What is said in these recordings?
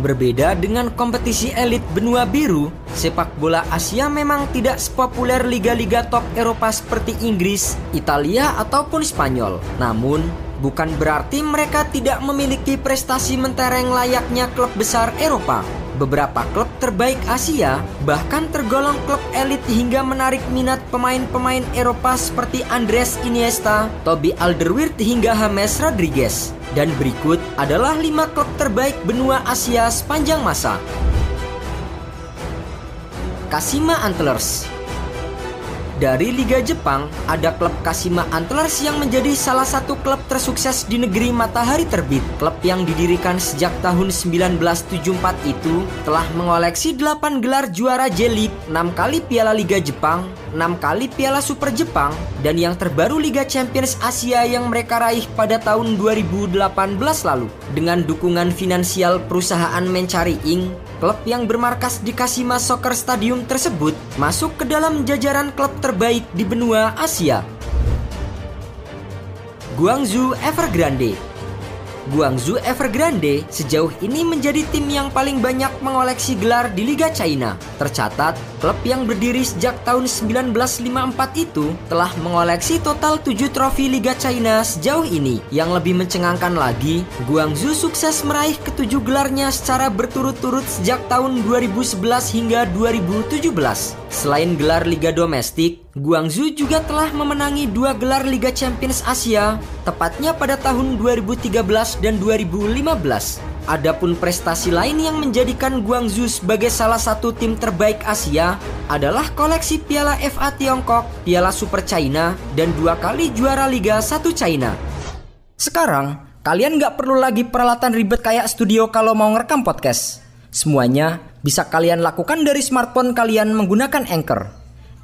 Berbeda dengan kompetisi elit benua biru, sepak bola Asia memang tidak sepopuler liga-liga top Eropa seperti Inggris, Italia, ataupun Spanyol. Namun, bukan berarti mereka tidak memiliki prestasi mentereng layaknya klub besar Eropa. Beberapa klub terbaik Asia bahkan tergolong klub elit hingga menarik minat pemain-pemain Eropa seperti Andres Iniesta, Toby Alderweireld hingga James Rodriguez. Dan berikut adalah 5 klub terbaik benua Asia sepanjang masa. Kashima Antlers dari Liga Jepang, ada klub Kashima Antlers yang menjadi salah satu klub tersukses di negeri matahari terbit. Klub yang didirikan sejak tahun 1974 itu telah mengoleksi 8 gelar juara J-League, 6 kali Piala Liga Jepang, 6 kali Piala Super Jepang, dan yang terbaru Liga Champions Asia yang mereka raih pada tahun 2018 lalu. Dengan dukungan finansial perusahaan Mencari Inc., klub yang bermarkas di Kashima Soccer Stadium tersebut masuk ke dalam jajaran klub terbaik di benua Asia. Guangzhou Evergrande Guangzhou Evergrande sejauh ini menjadi tim yang paling banyak mengoleksi gelar di Liga China. Tercatat, klub yang berdiri sejak tahun 1954 itu telah mengoleksi total 7 trofi Liga China sejauh ini. Yang lebih mencengangkan lagi, Guangzhou sukses meraih ketujuh gelarnya secara berturut-turut sejak tahun 2011 hingga 2017. Selain gelar Liga Domestik, Guangzhou juga telah memenangi dua gelar Liga Champions Asia, tepatnya pada tahun 2013 dan 2015. Adapun prestasi lain yang menjadikan Guangzhou sebagai salah satu tim terbaik Asia adalah koleksi Piala FA Tiongkok, Piala Super China, dan dua kali juara Liga 1 China. Sekarang, kalian nggak perlu lagi peralatan ribet kayak studio kalau mau ngerekam podcast. Semuanya bisa kalian lakukan dari smartphone kalian menggunakan Anchor.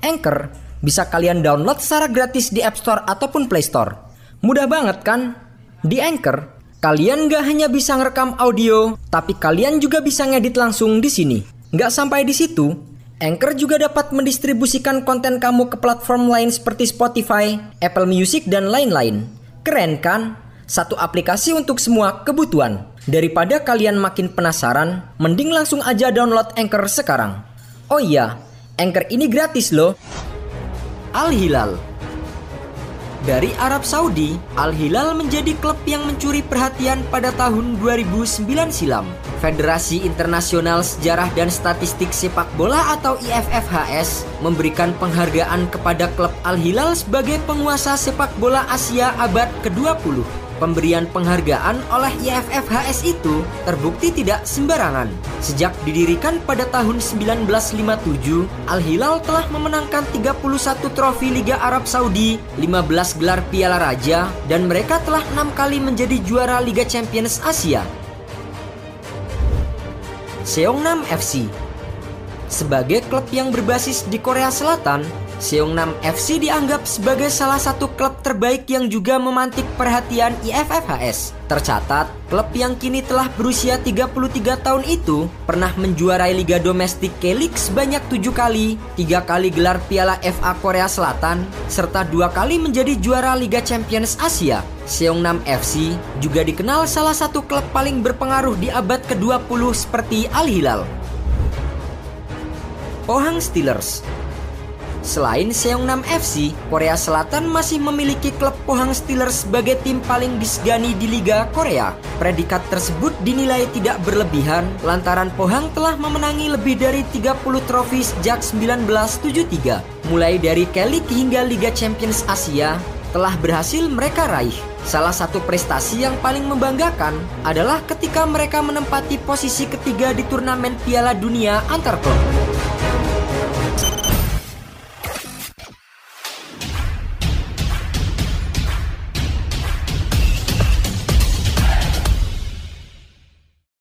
Anchor bisa kalian download secara gratis di App Store ataupun Play Store. Mudah banget kan? Di Anchor, kalian gak hanya bisa ngerekam audio, tapi kalian juga bisa ngedit langsung di sini. Gak sampai di situ, Anchor juga dapat mendistribusikan konten kamu ke platform lain seperti Spotify, Apple Music, dan lain-lain. Keren kan? Satu aplikasi untuk semua kebutuhan. Daripada kalian makin penasaran, mending langsung aja download Anchor sekarang. Oh iya, Anchor ini gratis loh. Al-Hilal. Dari Arab Saudi, Al-Hilal menjadi klub yang mencuri perhatian pada tahun 2009 silam. Federasi Internasional Sejarah dan Statistik Sepak Bola atau IFFHS memberikan penghargaan kepada klub Al-Hilal sebagai penguasa sepak bola Asia abad ke-20. Pemberian penghargaan oleh IFFHS itu terbukti tidak sembarangan. Sejak didirikan pada tahun 1957, Al-Hilal telah memenangkan 31 trofi Liga Arab Saudi, 15 gelar Piala Raja, dan mereka telah enam kali menjadi juara Liga Champions Asia. Seongnam FC Sebagai klub yang berbasis di Korea Selatan, Seongnam FC dianggap sebagai salah satu klub terbaik yang juga memantik perhatian IFFHS. Tercatat, klub yang kini telah berusia 33 tahun itu pernah menjuarai Liga Domestik K-League sebanyak tujuh kali, tiga kali gelar Piala FA Korea Selatan, serta dua kali menjadi juara Liga Champions Asia. Seongnam FC juga dikenal salah satu klub paling berpengaruh di abad ke-20 seperti Al Hilal. Pohang Steelers Selain Seongnam FC, Korea Selatan masih memiliki klub Pohang Steelers sebagai tim paling disegani di Liga Korea. Predikat tersebut dinilai tidak berlebihan lantaran Pohang telah memenangi lebih dari 30 trofi sejak 1973. Mulai dari K-League hingga Liga Champions Asia, telah berhasil mereka raih. Salah satu prestasi yang paling membanggakan adalah ketika mereka menempati posisi ketiga di turnamen Piala Dunia antar klub.